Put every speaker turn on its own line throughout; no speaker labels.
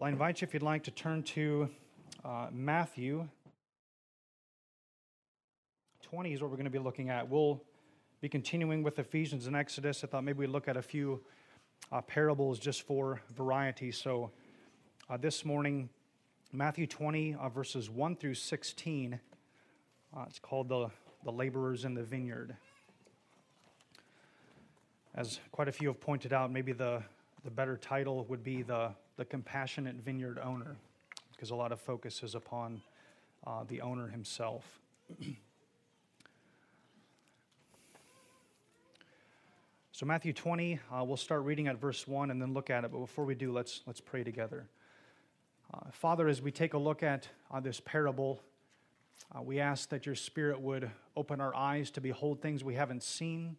Well, I invite you, if you'd like, to turn to uh, Matthew 20 is what we're going to be looking at. We'll be continuing with Ephesians and Exodus. I thought maybe we'd look at a few uh, parables just for variety. So uh, this morning, Matthew 20, uh, verses 1 through 16, uh, it's called the, the Laborers in the Vineyard. As quite a few have pointed out, maybe the, the better title would be the the compassionate vineyard owner, because a lot of focus is upon uh, the owner himself. so Matthew 20, uh, we'll start reading at verse 1 and then look at it. But before we do, let's, let's pray together. Uh, Father, as we take a look at uh, this parable, uh, we ask that your Spirit would open our eyes to behold things we haven't seen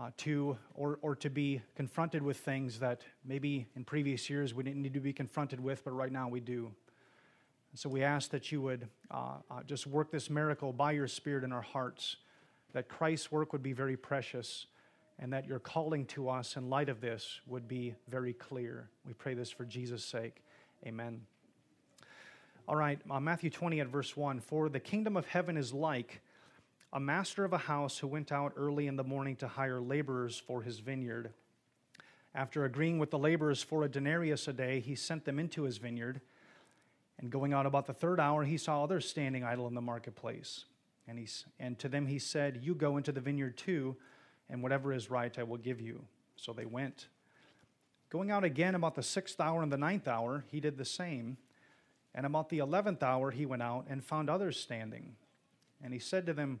uh, to or, or to be confronted with things that maybe in previous years we didn't need to be confronted with, but right now we do. so we ask that you would uh, uh, just work this miracle by your Spirit in our hearts, that Christ's work would be very precious, and that your calling to us in light of this would be very clear. We pray this for Jesus' sake. Amen. All right, uh, Matthew 20 at verse 1 For the kingdom of heaven is like a master of a house who went out early in the morning to hire laborers for his vineyard. After agreeing with the laborers for a denarius a day, he sent them into his vineyard. And going out about the third hour, he saw others standing idle in the marketplace. And, he, and to them he said, You go into the vineyard too, and whatever is right I will give you. So they went. Going out again about the sixth hour and the ninth hour, he did the same. And about the eleventh hour, he went out and found others standing. And he said to them,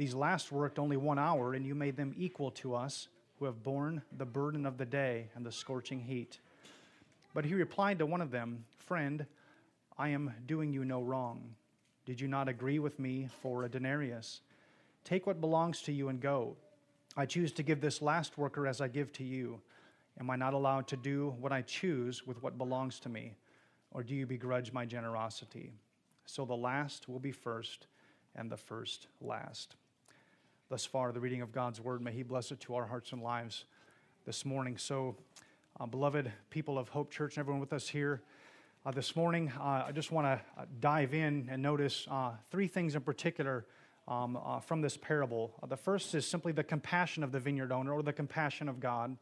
these last worked only one hour, and you made them equal to us who have borne the burden of the day and the scorching heat. But he replied to one of them, Friend, I am doing you no wrong. Did you not agree with me for a denarius? Take what belongs to you and go. I choose to give this last worker as I give to you. Am I not allowed to do what I choose with what belongs to me? Or do you begrudge my generosity? So the last will be first, and the first last thus far, the reading of God's word. May He bless it to our hearts and lives this morning. So, uh, beloved people of Hope Church and everyone with us here uh, this morning, uh, I just want to uh, dive in and notice uh, three things in particular um, uh, from this parable. the first is simply the compassion of the vineyard owner or the compassion of God.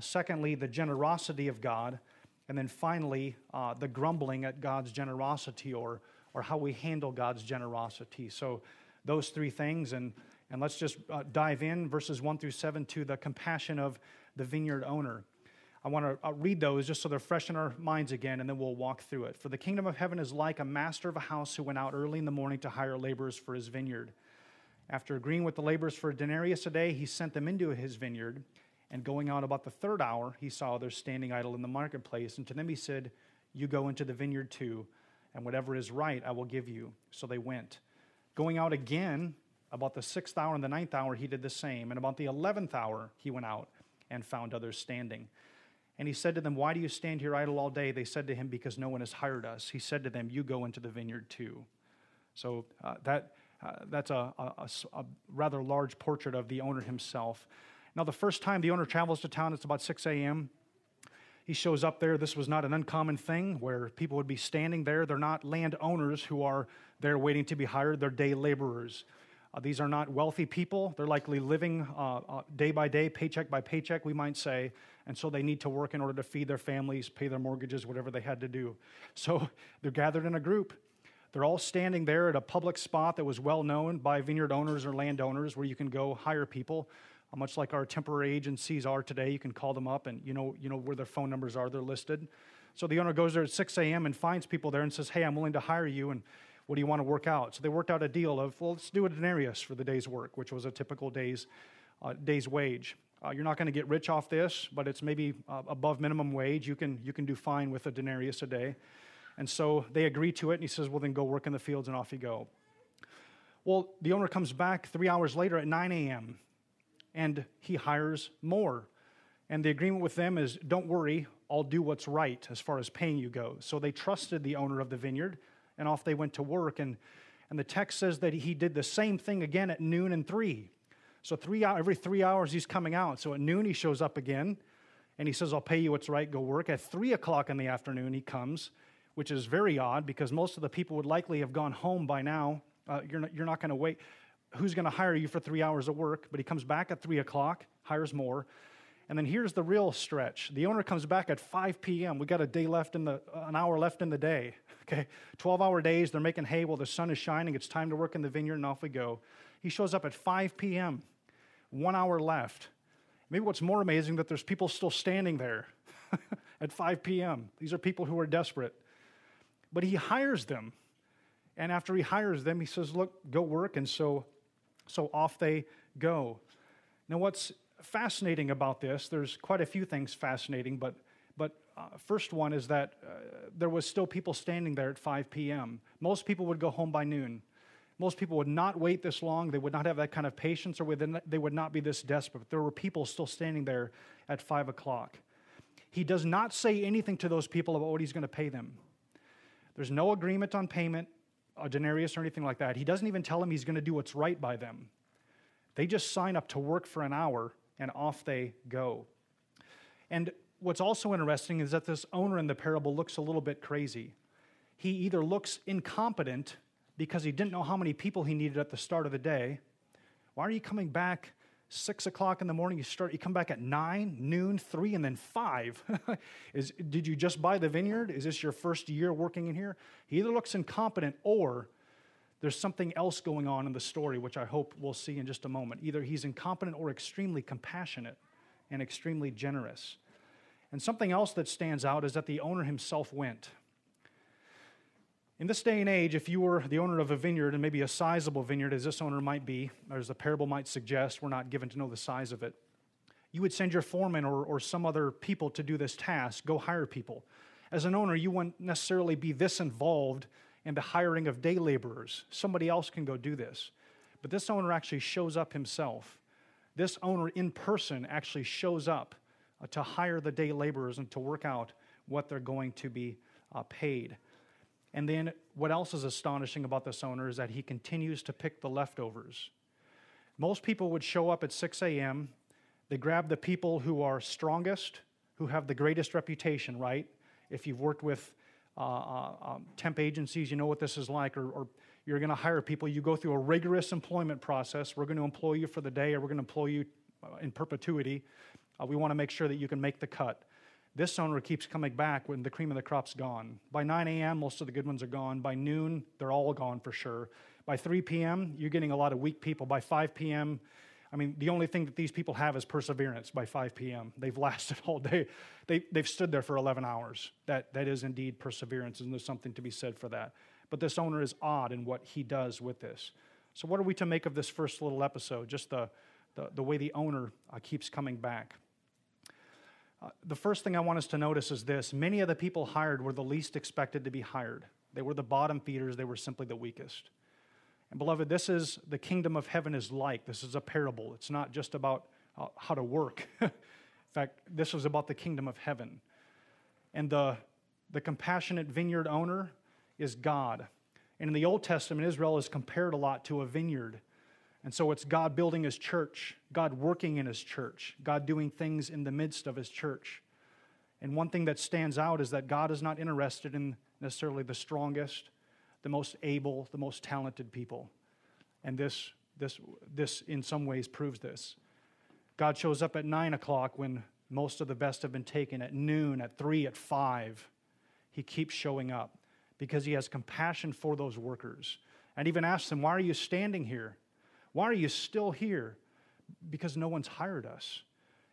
secondly, the generosity of God. And then finally, the grumbling at God's generosity or, or how we handle God's generosity. So, those three things. And and let's just uh, dive in, verses 1 through 7, to the compassion of the vineyard owner. I want to uh, read those just so they're fresh in our minds again, and then we'll walk through it. For the kingdom of heaven is like a master of a house who went out early in the morning to hire laborers for his vineyard. After agreeing with the laborers for a denarius a day, he sent them into his vineyard. And going out about the third hour, he saw others standing idle in the marketplace. And to them he said, You go into the vineyard too, and whatever is right I will give you. So they went. Going out again, about the sixth hour and the ninth hour, he did the same. And about the eleventh hour, he went out and found others standing. And he said to them, Why do you stand here idle all day? They said to him, Because no one has hired us. He said to them, You go into the vineyard too. So uh, that, uh, that's a, a, a, rather large portrait of the owner himself. Now, the first time the owner travels to town, it's about 6 a.m. He shows up there. This was not an uncommon thing where people would be standing there. They're not landowners who are there waiting to be hired, they're day laborers. Uh, these are not wealthy people. They're likely living uh, uh, day by day, paycheck by paycheck, we might say. And so they need to work in order to feed their families, pay their mortgages, whatever they had to do. So they're gathered in a group. They're all standing there at a public spot that was well known by vineyard owners or landowners where you can go hire people. Uh, much like our temporary agencies are today, you can call them up and you know, you know where their phone numbers are, they're listed. So the owner goes there at 6 a.m. and finds people there and says, Hey, I'm willing to hire you. And what do you want to work out? So they worked out a deal of, well, let's do a denarius for the day's work, which was a typical day's, uh, day's wage. Uh, you're not going to get rich off this, but it's maybe uh, above minimum wage. You can, you can do fine with a denarius a day. And so they agree to it, and he says, Well, then go work in the fields, and off you go. Well, the owner comes back three hours later at 9 a.m., and he hires more. And the agreement with them is don't worry, I'll do what's right as far as paying you goes. So they trusted the owner of the vineyard, and off they went to work. And, and the text says that he did the same thing again at noon and three. So three every three hours he's coming out. So at noon he shows up again, and he says, I'll pay you what's right, go work. At three o'clock in the afternoon he comes, which is very odd because most of the people would likely have gone home by now uh, you're not, you're not going to wait. Who's going to hire you for three hours of work? But he comes back at 3 o'clock, hires more. And then here's the real stretch. The owner comes back at 5 p.m. We got a day left in the, an hour left in the day. Okay, 12 hour days. They're making hay while the sun is shining. It's time to work in the vineyard, and off we go. He shows up at 5 p.m. One hour left. Maybe what's more amazing that there's people still standing there at 5 p.m. These are people who are desperate. But he hires them. And after he hires them, he says, Look, go work. And so, so off they go. Now, what's fascinating about this, there's quite a few things fascinating, but, but uh, first one is that uh, there was still people standing there at 5 p.m. Most people would go home by noon. Most people would not wait this long. They would not have that kind of patience, or they would not be this desperate. But there were people still standing there at 5 o'clock. He does not say anything to those people about what he's going to pay them. There's no agreement on payment a denarius or anything like that. He doesn't even tell them he's going to do what's right by them. They just sign up to work for an hour and off they go. And what's also interesting is that this owner in the parable looks a little bit crazy. He either looks incompetent because he didn't know how many people he needed at the start of the day. Why are you coming back six o'clock in the morning? You start. You come back at nine, noon, three, and then five. Is did you just buy the vineyard? Is this your first year working in here? He either looks incompetent or there's something else going on in the story, which I hope we'll see in just a moment. Either he's incompetent or extremely compassionate and extremely generous. And something else that stands out is that the owner himself went. In this day and age, if you were the owner of a vineyard, and maybe a sizable vineyard as this owner might be, or as the parable might suggest, we're not given to know the size of it, you would send your foreman or, or some other people to do this task, go hire people. As an owner, you wouldn't necessarily be this involved in the hiring of day laborers. Somebody else can go do this. But this owner actually shows up himself. This owner in person actually shows up uh, to hire the day laborers and to work out what they're going to be uh, paid. And then what else is astonishing about this owner is that he continues to pick the leftovers. Most people would show up at 6 a.m., they grab the people who are strongest, who have the greatest reputation, right? If you've worked with uh, uh, um, temp agencies, you know what this is like, or, or you're going to hire people, you go through a rigorous employment process. We're going to employ you for the day, or we're going to employ you uh, in perpetuity. Uh, we want to make sure that you can make the cut. This owner keeps coming back when the cream of the crop's gone. By 9 a.m., most of the good ones are gone. By noon, they're all gone for sure. By 3 p.m., you're getting a lot of weak people. By 5 p.m., I mean, the only thing that these people have is perseverance by 5 p.m. They've lasted all day. They, they've stood there for 11 hours. That, that is indeed perseverance, and there's something to be said for that. But this owner is odd in what he does with this. So, what are we to make of this first little episode? Just the, the, the way the owner uh, keeps coming back. Uh, the first thing I want us to notice is this many of the people hired were the least expected to be hired. They were the bottom feeders, they were simply the weakest. And beloved, this is the kingdom of heaven is like. This is a parable. It's not just about uh, how to work. in fact, this was about the kingdom of heaven. And the, the compassionate vineyard owner is God. And in the Old Testament, Israel is compared a lot to a vineyard. And so it's God building his church, God working in his church, God doing things in the midst of his church. And one thing that stands out is that God is not interested in necessarily the strongest, the most able, the most talented people. And this, this, this in some ways proves this. God shows up at nine o'clock when most of the best have been taken, at noon, at three, at five. He keeps showing up because he has compassion for those workers. And even asks them, Why are you standing here? Why are you still here? Because no one's hired us.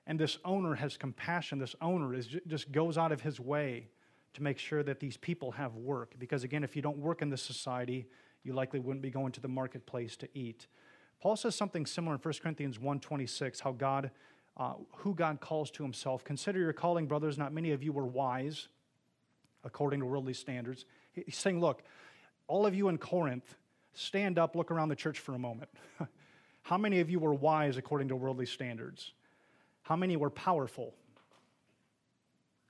And this owner has compassion. This owner is, just goes out of his way to make sure that these people have work. Because again, if you don't work in this society, you likely wouldn't be going to the marketplace to eat. Paul says something similar in 1 Corinthians 1.26, how God uh, who God calls to himself. Consider your calling, brothers. Not many of you were wise according to worldly standards. He's saying, look, all of you in Corinth, stand up, look around the church for a moment. How many of you were wise according to worldly standards? How many were powerful?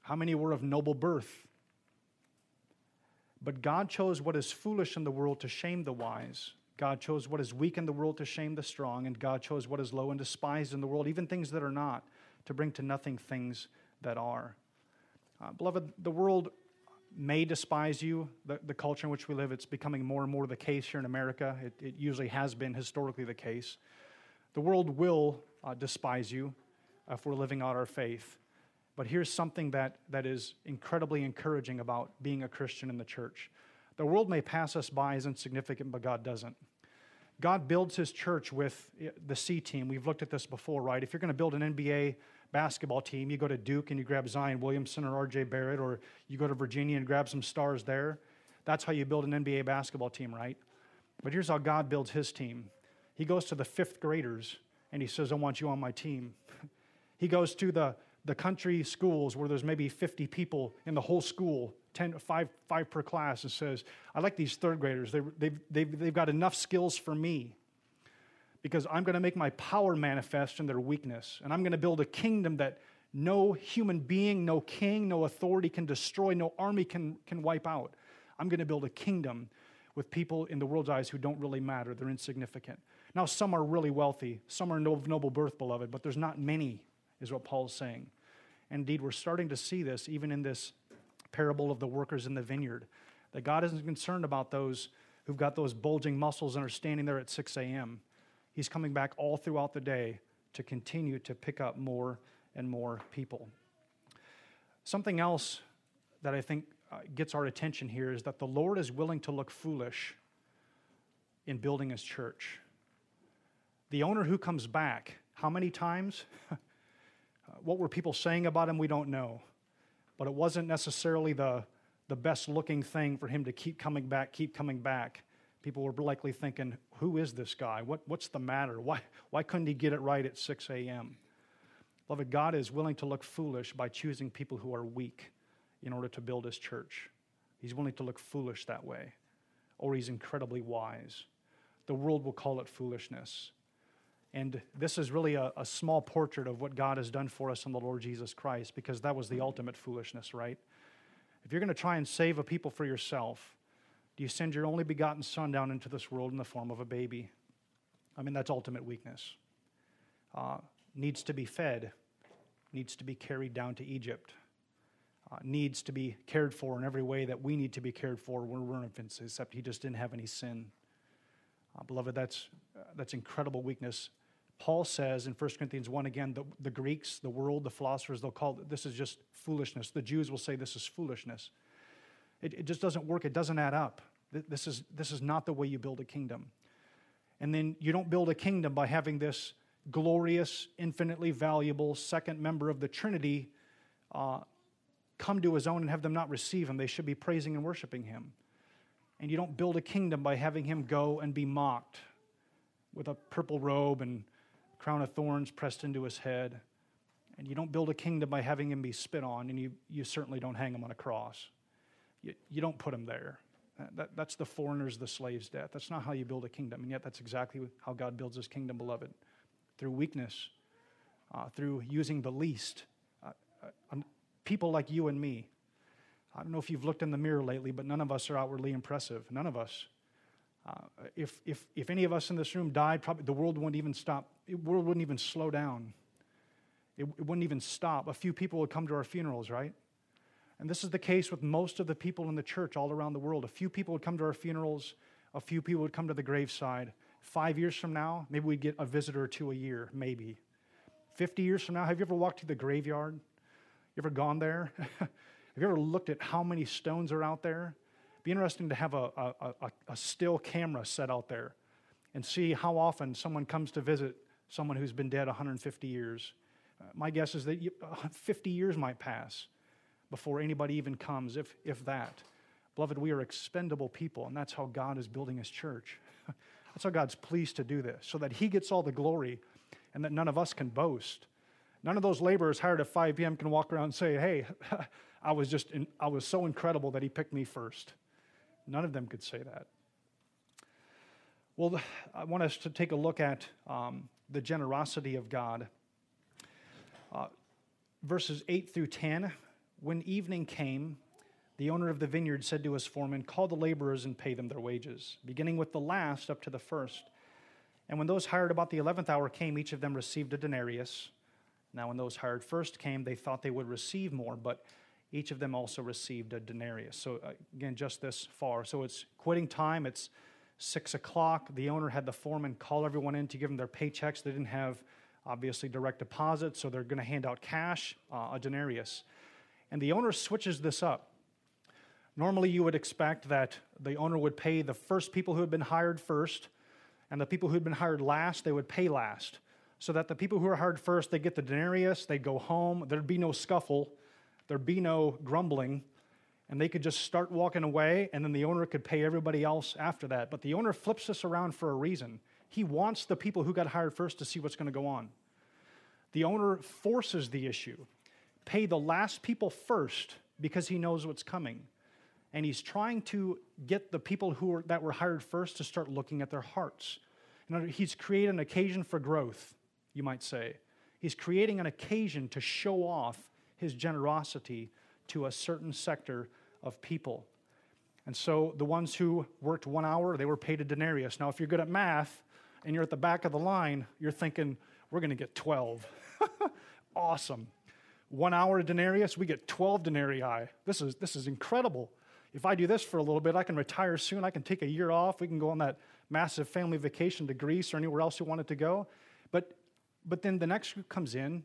How many were of noble birth? But God chose what is foolish in the world to shame the wise. God chose what is weak in the world to shame the strong, and God chose what is low and despised in the world, even things that are not, to bring to nothing things that are. Uh, beloved, the world may despise you, the, the culture in which we live. It's becoming more and more the case here in America. It, it usually has been historically the case. The world will uh, despise you if we're living out our faith. But here's something that, that is incredibly encouraging about being a Christian in the church. The world may pass us by as insignificant, but God doesn't. God builds his church with the C team. We've looked at this before, right? If you're going to build an NBA basketball team, you go to Duke and you grab Zion Williamson or RJ Barrett, or you go to Virginia and grab some stars there. That's how you build an NBA basketball team, right? But here's how God builds his team He goes to the fifth graders and he says, I want you on my team. he goes to the, the country schools where there's maybe 50 people in the whole school 10, five, five per class and says, I like these third graders. They, they've, they've, they've got enough skills for me because I'm going to make my power manifest in their weakness. And I'm going to build a kingdom that no human being, no king, no authority can destroy, no army can, can wipe out. I'm going to build a kingdom with people in the world's eyes who don't really matter. They're insignificant. Now, some are really wealthy, some are of noble birth, beloved, but there's not many, is what Paul's saying. Indeed, we're starting to see this even in this parable of the workers in the vineyard. That God isn't concerned about those who've got those bulging muscles and are standing there at 6 a.m. He's coming back all throughout the day to continue to pick up more and more people. Something else that I think uh, gets our attention here is that the Lord is willing to look foolish in building his church. The owner who comes back, how many times? what were people saying about him? We don't know but it wasn't necessarily the, the best looking thing for him to keep coming back, keep coming back. People were likely thinking, who is this guy? What, what's the matter? Why, why couldn't he get it right at 6 a.m.? Beloved, God is willing to look foolish by choosing people who are weak in order to build his church. He's willing to look foolish that way, or he's incredibly wise. The world will call it foolishness. And this is really a, a, small portrait of what God has done for us in the Lord Jesus Christ, because that was the ultimate foolishness, right? If you're going to try and save a people for yourself, do you send your only begotten Son down into this world in the form of a baby? I mean, that's ultimate weakness. Uh, needs to be fed, needs to be carried down to Egypt, uh, needs to be cared for in every way that we need to be cared for when we're infants, except he just didn't have any sin. Uh, beloved, that's, uh, that's incredible weakness Paul says in 1 Corinthians 1 again, the, the Greeks, the world, the philosophers, they'll call it, this is just foolishness. The Jews will say this is foolishness. It, it just doesn't work, it doesn't add up. This is, this is not the way you build a kingdom. And then you don't build a kingdom by having this glorious, infinitely valuable second member of the Trinity uh, come to his own and have them not receive him. They should be praising and worshiping him. And you don't build a kingdom by having him go and be mocked with a purple robe and crown of thorns pressed into his head. And you don't build a kingdom by having him be spit on, and you, you certainly don't hang him on a cross. You, you don't put him there. That, that's the foreigner's, the slave's death. That's not how you build a kingdom. And yet, that's exactly how God builds his kingdom, beloved through weakness, uh, through using the least. Uh, uh, people like you and me. I don't know if you've looked in the mirror lately, but none of us are outwardly impressive. None of us. Uh, if, if, if any of us in this room died, probably the world wouldn't even stop. The world wouldn't even slow down. It, it wouldn't even stop. A few people would come to our funerals, right? And this is the case with most of the people in the church all around the world. A few people would come to our funerals, a few people would come to the graveside. Five years from now, maybe we'd get a visitor or two a year, maybe. 50 years from now, have you ever walked to the graveyard? You ever gone there? have you ever looked at how many stones are out there? Be interesting to have a, a, a, a still camera set out there and see how often someone comes to visit someone who's been dead 150 years. Uh, my guess is that you, uh, 50 years might pass before anybody even comes, if, if that. Beloved, we are expendable people, and that's how God is building his church. that's how God's pleased to do this, so that he gets all the glory and that none of us can boast. None of those laborers hired at 5 p.m. can walk around and say, hey, I was just, in, I was so incredible that he picked me first. None of them could say that. Well, I want us to take a look at um, the generosity of God. Uh, verses 8 through 10 When evening came, the owner of the vineyard said to his foreman, Call the laborers and pay them their wages, beginning with the last up to the first. And when those hired about the eleventh hour came, each of them received a denarius. Now, when those hired first came, they thought they would receive more, but each of them also received a denarius. So, uh, again, just this far. So, it's quitting time. It's six o'clock. The owner had the foreman call everyone in to give them their paychecks. They didn't have, obviously, direct deposit, so they're going to hand out cash, uh, a denarius. And the owner switches this up. Normally, you would expect that the owner would pay the first people who had been hired first, and the people who had been hired last, they would pay last so that the people who are hired first, they get the denarius, they go home, there'd be no scuffle, there'd be no grumbling, and they could just start walking away, and then the owner could pay everybody else after that. But the owner flips this around for a reason. He wants the people who got hired first to see what's going to go on. The owner forces the issue pay the last people first because he knows what's coming. And he's trying to get the people who were, that were hired first to start looking at their hearts. Know, he's created an occasion for growth you might say. He's creating an occasion to show off his generosity to a certain sector of people. And so the ones who worked one hour, they were paid a denarius. Now, if you're good at math and you're at the back of the line, you're thinking, we're going to get 12. awesome. One hour denarius, we get 12 denarii. This is, this is incredible. If I do this for a little bit, I can retire soon. I can take a year off. We can go on that massive family vacation to Greece or anywhere else you wanted to go. But but then the next group comes in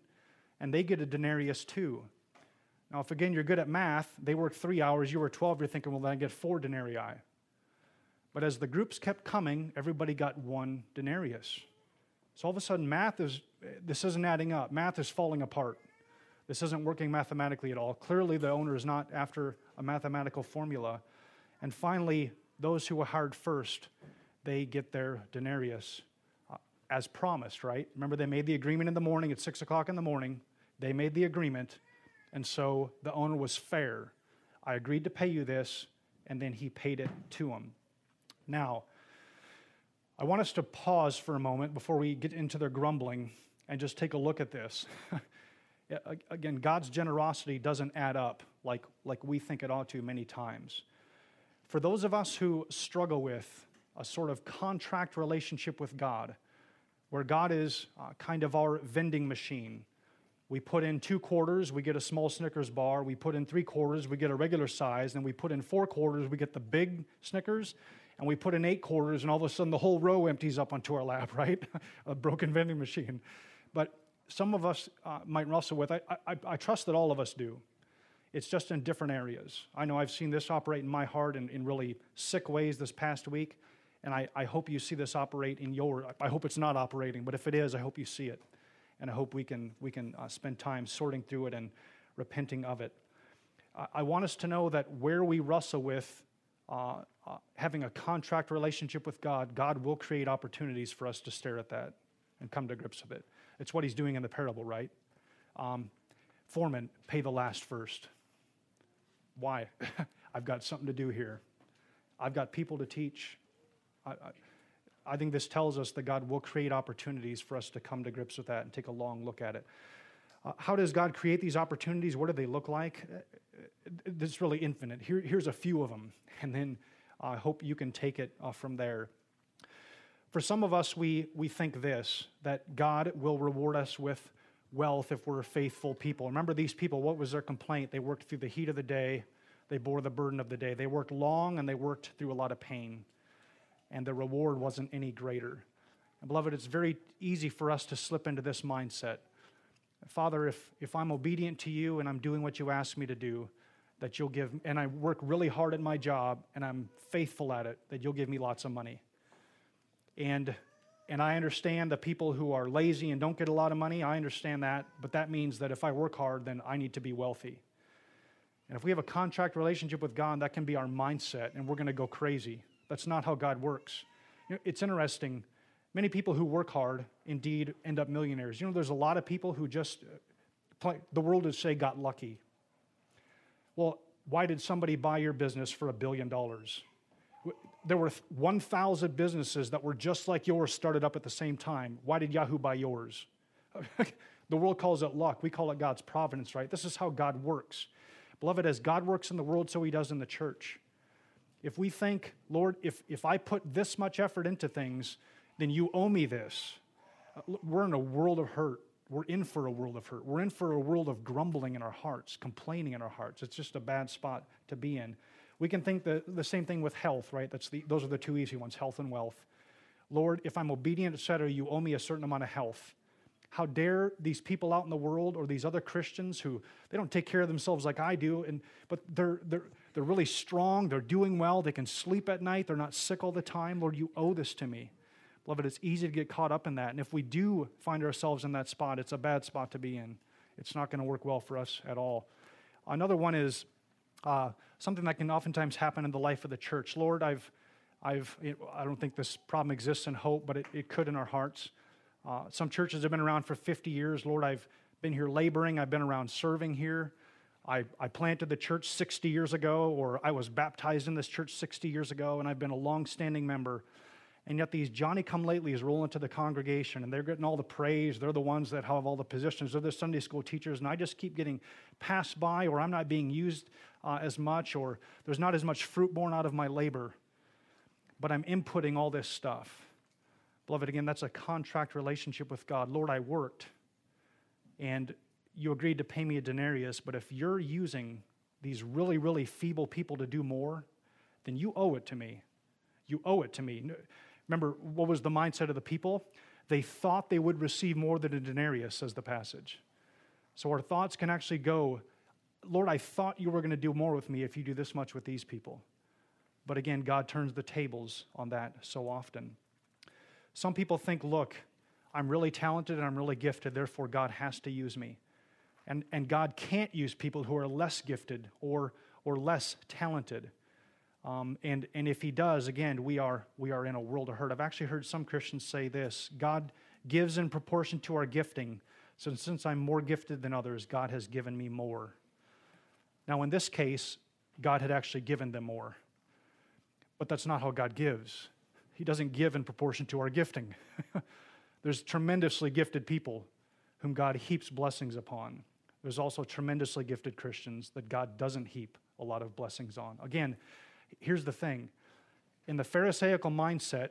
and they get a denarius too. Now, if again you're good at math, they work three hours, you were 12, you're thinking, well, then I get four denarii. But as the groups kept coming, everybody got one denarius. So all of a sudden, math is, this isn't adding up. Math is falling apart. This isn't working mathematically at all. Clearly, the owner is not after a mathematical formula. And finally, those who were hired first, they get their denarius uh, as promised, right? Remember, they made the agreement in the morning at six o'clock in the morning. They made the agreement, and so the owner was fair. I agreed to pay you this, and then he paid it to him. Now, I want us to pause for a moment before we get into their grumbling and just take a look at this. Again, God's generosity doesn't add up like, like we think it ought to many times. For those of us who struggle with a sort of contract relationship with God, where God is uh, kind of our vending machine. We put in two quarters, we get a small Snickers bar. We put in three quarters, we get a regular size. And we put in four quarters, we get the big Snickers. And we put in eight quarters, and all of a sudden the whole row empties up onto our lap, right? a broken vending machine. But some of us uh, might wrestle with. I, I, I trust that all of us do. It's just in different areas. I know I've seen this operate in my heart in, in really sick ways this past week. And I, I hope you see this operate in your, I hope it's not operating, but if it is, I hope you see it. And I hope we can, we can uh, spend time sorting through it and repenting of it. I, I want us to know that where we wrestle with uh, uh, having a contract relationship with God, God will create opportunities for us to stare at that and come to grips with it. It's what he's doing in the parable, right? Um, foreman, pay the last first. Why? I've got something to do here. I've got people to teach. I, I, I think this tells us that God will create opportunities for us to come to grips with that and take a long look at it. Uh, how does God create these opportunities? What do they look like? Uh, it's really infinite. Here, here's a few of them, and then I hope you can take it uh, from there. For some of us, we, we think this that God will reward us with wealth if we're faithful people. Remember, these people, what was their complaint? They worked through the heat of the day, they bore the burden of the day. They worked long and they worked through a lot of pain and the reward wasn't any greater. And beloved, it's very easy for us to slip into this mindset. Father, if, if I'm obedient to you and I'm doing what you ask me to do, that you'll give, and I work really hard at my job and I'm faithful at it, that you'll give me lots of money. And, and I understand the people who are lazy and don't get a lot of money, I understand that, but that means that if I work hard, then I need to be wealthy. And if we have a contract relationship with God, that can be our mindset, and we're going to go crazy. That's not how God works. You know, it's interesting. Many people who work hard indeed end up millionaires. You know, there's a lot of people who just uh, The world would say got lucky. Well, why did somebody buy your business for a billion dollars? There were 1,000 businesses that were just like yours started up at the same time. Why did Yahoo buy yours? the world calls it luck. We call it God's providence, right? This is how God works. Beloved, as God works in the world, so he does in the church. If we think, Lord, if, if I put this much effort into things, then you owe me this. Uh, we're in a world of hurt. We're in for a world of hurt. We're in for a world of grumbling in our hearts, complaining in our hearts. It's just a bad spot to be in. We can think the, the same thing with health, right? That's the, those are the two easy ones health and wealth. Lord, if I'm obedient, etc., you owe me a certain amount of health. How dare these people out in the world or these other Christians who they don't take care of themselves like I do, and, but they're, they're, they're really strong, they're doing well, they can sleep at night, they're not sick all the time. Lord, you owe this to me. Beloved, it's easy to get caught up in that. And if we do find ourselves in that spot, it's a bad spot to be in. It's not going to work well for us at all. Another one is uh, something that can oftentimes happen in the life of the church. Lord, I've, I've, I don't think this problem exists in hope, but it, it could in our hearts. Uh, some churches have been around for 50 years. Lord, I've been here laboring, I've been around serving here. I, I planted the church 60 years ago, or I was baptized in this church 60 years ago, and I've been a long standing member. And yet these Johnny come latelys roll into the congregation and they're getting all the praise. They're the ones that have all the positions. They're the Sunday school teachers. And I just keep getting passed by or I'm not being used uh, as much or there's not as much fruit born out of my labor. But I'm inputting all this stuff. Beloved, again, that's a contract relationship with God. Lord, I worked and you agreed to pay me a denarius, but if you're using these really, really feeble people to do more, then you owe it to me. You owe it to me. Remember, what was the mindset of the people? They thought they would receive more than a denarius, says the passage. So our thoughts can actually go, Lord, I thought you were going to do more with me if you do this much with these people. But again, God turns the tables on that so often. Some people think, look, I'm really talented and I'm really gifted, therefore God has to use me. And, and God can't use people who are less gifted or, or less talented. Um, and, and if he does, again, we are, we are in a world of hurt. I've actually heard some Christians say this God gives in proportion to our gifting. So since I'm more gifted than others, God has given me more. Now, in this case, God had actually given them more. But that's not how God gives. He doesn't give in proportion to our gifting. There's tremendously gifted people whom God heaps blessings upon. There's also tremendously gifted Christians that God doesn't heap a lot of blessings on. Again, Here's the thing in the Pharisaical mindset,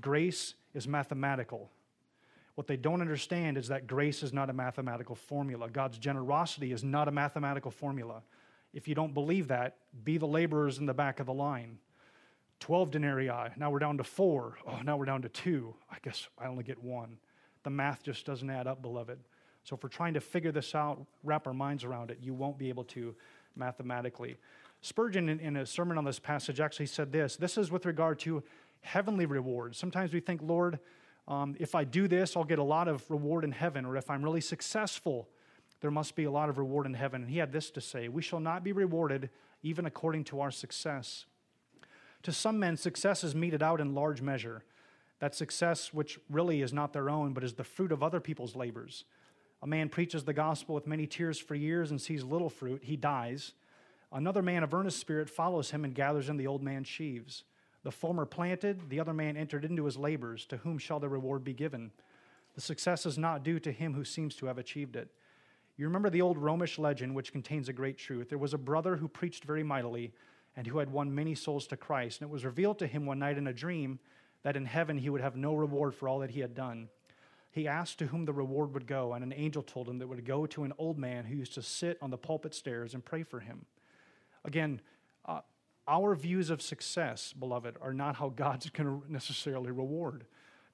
grace is mathematical. What they don't understand is that grace is not a mathematical formula. God's generosity is not a mathematical formula. If you don't believe that, be the laborers in the back of the line. 12 denarii, now we're down to four. Oh, now we're down to two. I guess I only get one. The math just doesn't add up, beloved. So if we're trying to figure this out, wrap our minds around it, you won't be able to mathematically. Spurgeon, in, in a sermon on this passage, actually said this this is with regard to heavenly rewards. Sometimes we think, Lord, um, if I do this, I'll get a lot of reward in heaven, or if I'm really successful, there must be a lot of reward in heaven. And he had this to say We shall not be rewarded even according to our success. To some men, success is meted out in large measure. That success, which really is not their own, but is the fruit of other people's labors. A man preaches the gospel with many tears for years and sees little fruit. He dies. Another man of earnest spirit follows him and gathers in the old man's sheaves. The former planted, the other man entered into his labors. To whom shall the reward be given? The success is not due to him who seems to have achieved it. You remember the old Romish legend, which contains a great truth. There was a brother who preached very mightily and who had won many souls to Christ. And it was revealed to him one night in a dream that in heaven he would have no reward for all that he had done. He asked to whom the reward would go, and an angel told him that it would go to an old man who used to sit on the pulpit stairs and pray for him. Again, uh, our views of success, beloved, are not how God's going to necessarily reward.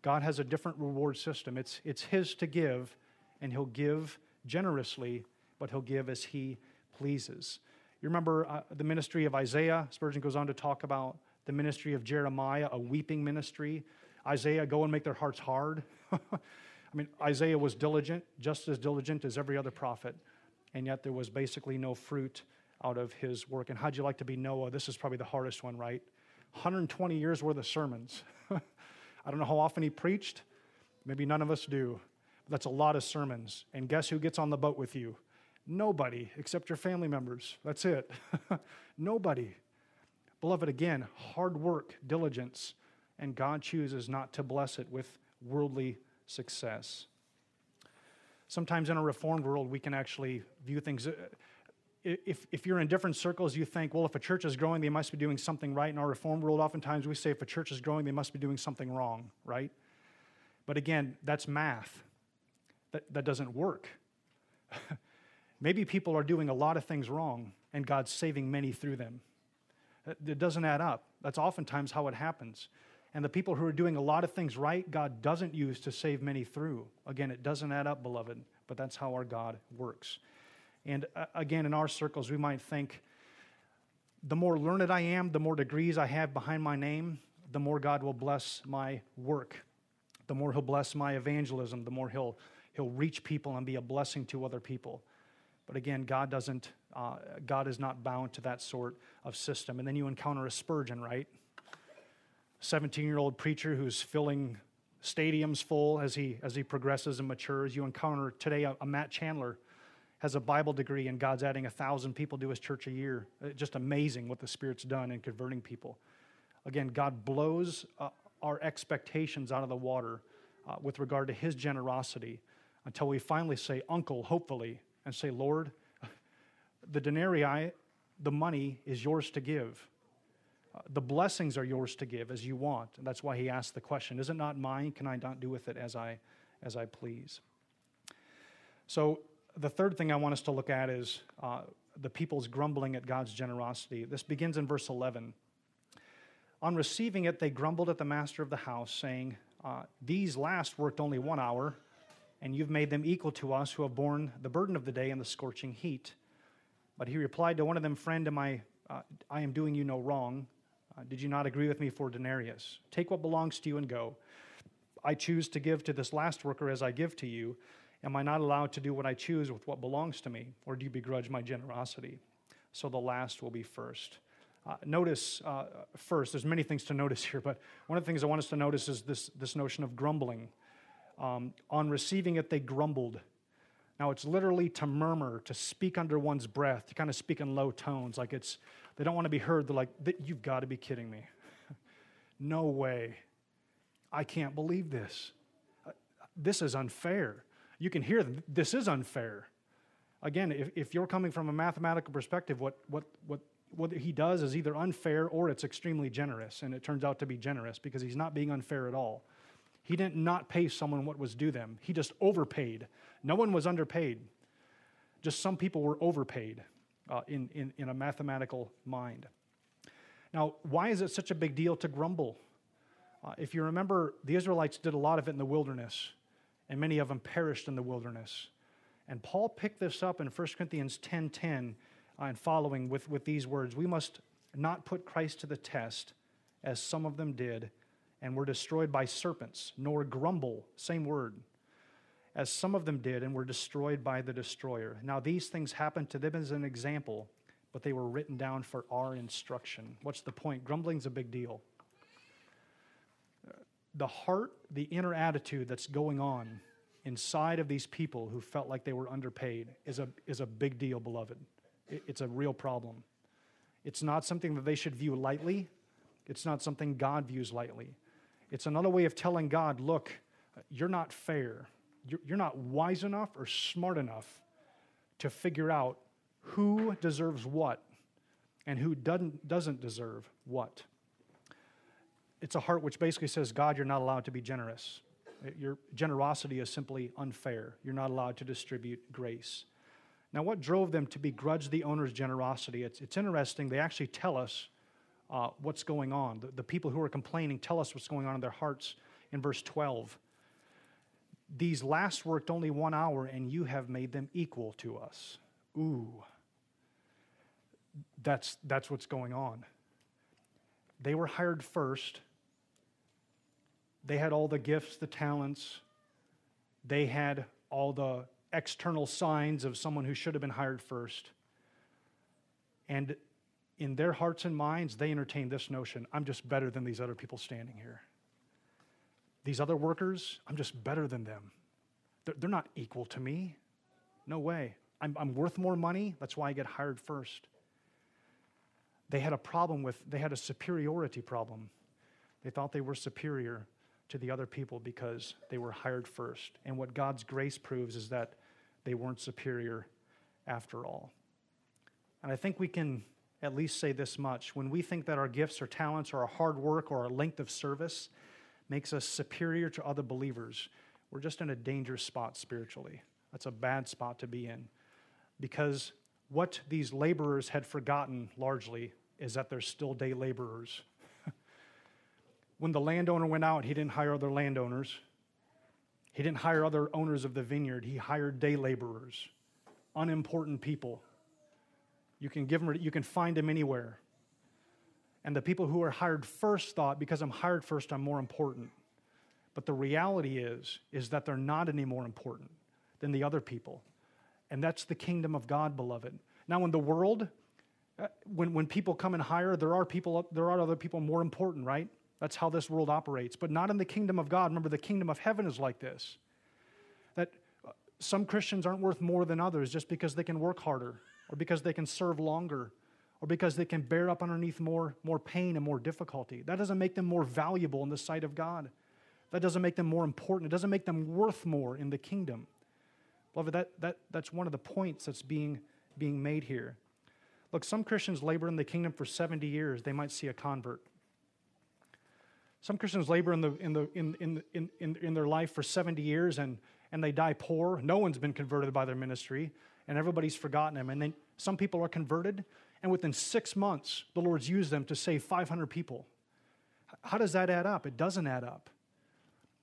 God has a different reward system. It's, it's His to give, and He'll give generously, but He'll give as He pleases. You remember uh, the ministry of Isaiah? Spurgeon goes on to talk about the ministry of Jeremiah, a weeping ministry. Isaiah, go and make their hearts hard. I mean, Isaiah was diligent, just as diligent as every other prophet, and yet there was basically no fruit out of his work. And how'd you like to be Noah? This is probably the hardest one, right? 120 years worth of sermons. I don't know how often he preached. Maybe none of us do. That's a lot of sermons. And guess who gets on the boat with you? Nobody except your family members. That's it. Nobody. Beloved, again, hard work, diligence, and God chooses not to bless it with worldly success. Sometimes in a reformed world, we can actually view things. Uh, if, if you're in different circles, you think, well, if a church is growing, they must be doing something right. In our reformed world, oftentimes we say if a church is growing, they must be doing something wrong, right? But again, that's math. That, that doesn't work. Maybe people are doing a lot of things wrong, and God's saving many through them. It doesn't add up. That's oftentimes how it happens. And the people who are doing a lot of things right, God doesn't use to save many through. Again, it doesn't add up, beloved, but that's how our God works. And uh, again, in our circles, we might think the more learned I am, the more degrees I have behind my name, the more God will bless my work, the more He'll bless my evangelism, the more He'll, he'll reach people and be a blessing to other people. But again, God doesn't, uh, God is not bound to that sort of system. And then you encounter a Spurgeon, right? 17 year old preacher who's filling stadiums full as he, as he progresses and matures. You encounter today a, a Matt Chandler has a Bible degree and God's adding a thousand people to his church a year. It's uh, just amazing what the Spirit's done in converting people. Again, God blows uh, our expectations out of the water uh, with regard to his generosity until we finally say, Uncle, hopefully, and say, Lord, the denarii, the money is yours to give. The blessings are yours to give as you want. And that's why he asked the question Is it not mine? Can I not do with it as I, as I please? So, the third thing I want us to look at is uh, the people's grumbling at God's generosity. This begins in verse 11. On receiving it, they grumbled at the master of the house, saying, uh, These last worked only one hour, and you've made them equal to us who have borne the burden of the day and the scorching heat. But he replied to one of them, Friend, am I, uh, I am doing you no wrong. Uh, did you not agree with me for denarius? Take what belongs to you and go. I choose to give to this last worker as I give to you. Am I not allowed to do what I choose with what belongs to me? Or do you begrudge my generosity? So the last will be first. Uh, notice uh, first, there's many things to notice here, but one of the things I want us to notice is this, this notion of grumbling. Um, on receiving it, they grumbled. Now, it's literally to murmur, to speak under one's breath, to kind of speak in low tones, like it's, they don't want to be heard. They're like, You've got to be kidding me. no way. I can't believe this. Uh, this is unfair. You can hear them. This is unfair. Again, if, if you're coming from a mathematical perspective, what, what, what, what he does is either unfair or it's extremely generous. And it turns out to be generous because he's not being unfair at all. He didn't not pay someone what was due them, he just overpaid. No one was underpaid, just some people were overpaid uh, in, in, in a mathematical mind. Now, why is it such a big deal to grumble? Uh, if you remember, the Israelites did a lot of it in the wilderness, and many of them perished in the wilderness. And Paul picked this up in 1 Corinthians 10:10 10, uh, and following with, with these words: We must not put Christ to the test, as some of them did, and were destroyed by serpents, nor grumble, same word, as some of them did, and were destroyed by the destroyer. Now, these things happened to them as an example, but they were written down for our instruction. What's the point? Grumbling's a big deal. The heart, the inner attitude that's going on inside of these people who felt like they were underpaid is a, is a big deal, beloved. It's a real problem. It's not something that they should view lightly. It's not something God views lightly. It's another way of telling God, look, you're not fair you're not wise enough or smart enough to figure out who deserves what and who doesn't, doesn't deserve what. It's a heart which basically says, God, you're not allowed to be generous. Your generosity is simply unfair. You're not allowed to distribute grace. Now, what drove them to begrudge the owner's generosity? It's, it's interesting. They actually tell us uh, what's going on. The, the people who are complaining tell us what's going on in their hearts in verse 12. These last worked only one hour, and you have made them equal to us. Ooh. That's, that's what's going on. They were hired first. They had all the gifts, the talents. They had all the external signs of someone who should have been hired first. And in their hearts and minds, they entertained this notion I'm just better than these other people standing here. These other workers, I'm just better than them. They're, they're not equal to me. No way. I'm, I'm worth more money. That's why I get hired first. They had a problem with, they had a superiority problem. They thought they were superior to the other people because they were hired first. And what God's grace proves is that they weren't superior after all. And I think we can at least say this much. When we think that our gifts or talents or our hard work or our length of service makes us superior to other believers, we're just in a dangerous spot spiritually. That's a bad spot to be in. Because what these laborers had forgotten largely is that they're still day laborers. when the landowner went out, he didn't hire other landowners. He didn't hire other owners of the vineyard. He hired day laborers, unimportant people. You can give them, you can find them anywhere. And the people who are hired first thought, because I'm hired first, I'm more important. But the reality is, is that they're not any more important than the other people. And that's the kingdom of God, beloved. Now, in the world, uh, when, when people come and hire, there are people, there are other people more important, right? That's how this world operates. But not in the kingdom of God. Remember, the kingdom of heaven is like this that uh, some Christians aren't worth more than others just because they can work harder or because they can serve longer or because they can bear up underneath more, more pain and more difficulty. That doesn't make them more valuable in the sight of God. That doesn't make them more important. It doesn't make them worth more in the kingdom. Beloved, that, that, that's one of the points that's being, being made here. Look, some Christians labor in the kingdom for 70 years, they might see a convert. Some Christians labor in, the, in, the, in, in, in, in, in their life for 70 years and, and they die poor. No one's been converted by their ministry, and everybody's forgotten them. And then some people are converted, and within six months, the Lord's used them to save 500 people. How does that add up? It doesn't add up.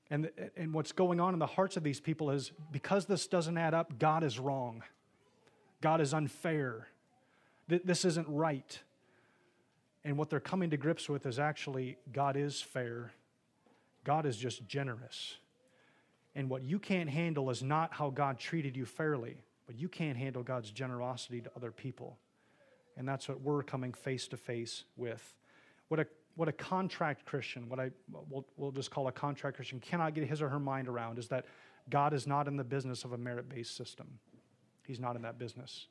And, and what's going on in the hearts of these people is because this doesn't add up, God is wrong. God is unfair. This isn't right. And what they're coming to grips with is actually God is fair, God is just generous. And what you can't handle is not how God treated you fairly, but you can't handle God's generosity to other people. And that's what we're coming face to face with. What a what a contract Christian, what I we'll, we'll just call a contract Christian, cannot get his or her mind around is that God is not in the business of a merit based system. He's not in that business.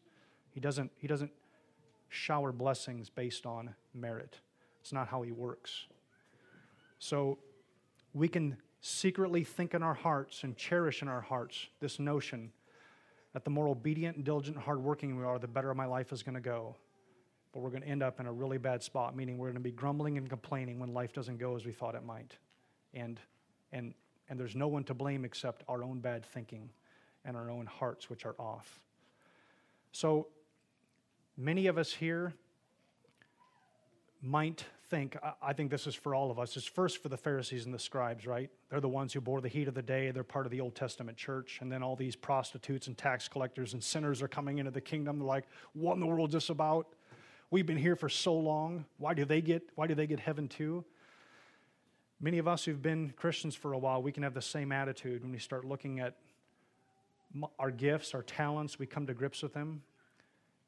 He doesn't, he doesn't shower blessings based on merit. It's not how he works. So we can secretly think in our hearts and cherish in our hearts this notion that the more obedient and diligent and hardworking we are, the better my life is going to go but we're going to end up in a really bad spot, meaning we're going to be grumbling and complaining when life doesn't go as we thought it might. And, and, and there's no one to blame except our own bad thinking and our own hearts, which are off. So many of us here might think, I think this is for all of us, it's first for the Pharisees and the scribes, right? They're the ones who bore the heat of the day. They're part of the Old Testament church. And then all these prostitutes and tax collectors and sinners are coming into the kingdom. They're like, what in the world is this about? We've been here for so long. Why do they get, why do they get heaven too? Many of us who've been Christians for a while, we can have the same attitude when we start looking at our gifts, our talents, we come to grips with them,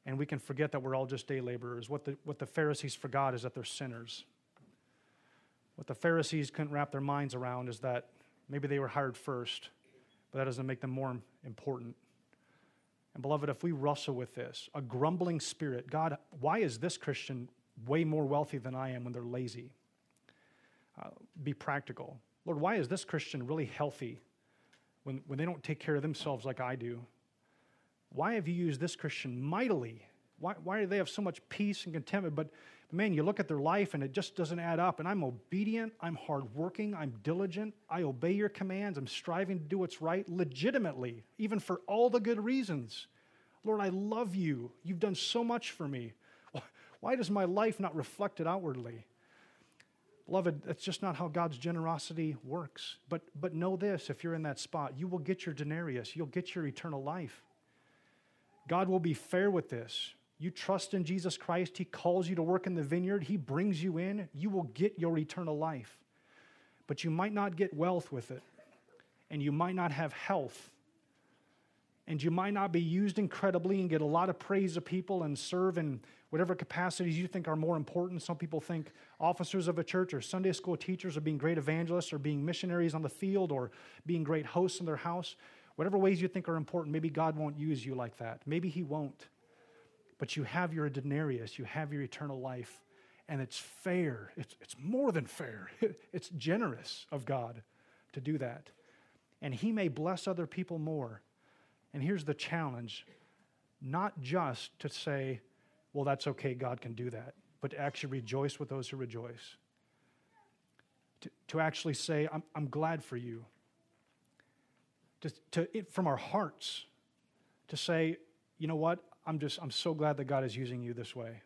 and we can forget that we're all just day laborers. What the, what the Pharisees forgot is that they're sinners. What the Pharisees couldn't wrap their minds around is that maybe they were hired first, but that doesn't make them more important. And beloved, if we wrestle with this, a grumbling spirit, God, why is this Christian way more wealthy than I am when they're lazy? Uh, be practical. Lord, why is this Christian really healthy when, when they don't take care of themselves like I do? Why have you used this Christian mightily? Why, why do they have so much peace and contentment? But man, you look at their life and it just doesn't add up. And I'm obedient, I'm hardworking, I'm diligent, I obey your commands, I'm striving to do what's right legitimately, even for all the good reasons. Lord, I love you. You've done so much for me. Why does my life not reflect it outwardly? Beloved, that's just not how God's generosity works. But, but know this if you're in that spot, you will get your denarius, you'll get your eternal life. God will be fair with this. You trust in Jesus Christ, He calls you to work in the vineyard, He brings you in, you will get your eternal life. But you might not get wealth with it, and you might not have health, and you might not be used incredibly and get a lot of praise of people and serve in whatever capacities you think are more important. Some people think officers of a church or Sunday school teachers or being great evangelists or being missionaries on the field or being great hosts in their house. whatever ways you think are important, maybe God won't use you like that. Maybe He won't. But you have your denarius, you have your eternal life, and it's fair. It's, it's more than fair, it's generous of God to do that. And He may bless other people more. And here's the challenge not just to say, well, that's okay, God can do that, but to actually rejoice with those who rejoice. To, to actually say, I'm, I'm glad for you. To, to, it, from our hearts, to say, you know what, I'm just, I'm so glad that God is using you this way.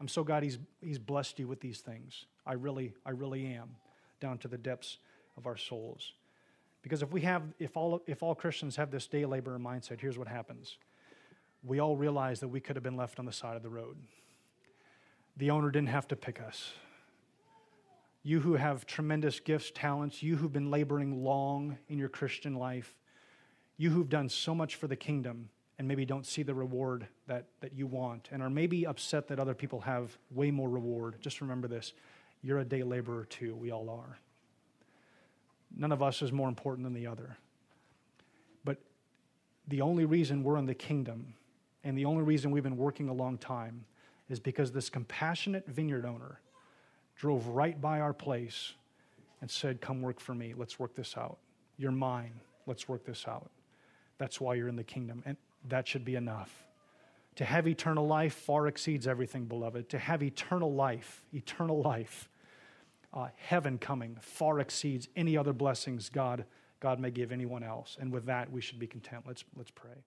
I'm so glad he's, he's blessed you with these things. I really, I really am, down to the depths of our souls. Because if we have, if all, if all Christians have this day laborer mindset, here's what happens. We all realize that we could have been left on the side of the road. The owner didn't have to pick us. You who have tremendous gifts, talents, you who've been laboring long in your Christian life, you who've done so much for the kingdom and maybe don't see the reward that, that you want and are maybe upset that other people have way more reward, just remember this you're a day laborer too. We all are. None of us is more important than the other. But the only reason we're in the kingdom and the only reason we've been working a long time is because this compassionate vineyard owner drove right by our place and said, Come work for me. Let's work this out. You're mine. Let's work this out. That's why you're in the kingdom. And that should be enough. To have eternal life far exceeds everything, beloved. To have eternal life, eternal life, uh, heaven coming far exceeds any other blessings God, God may give anyone else. And with that, we should be content. Let's, let's pray.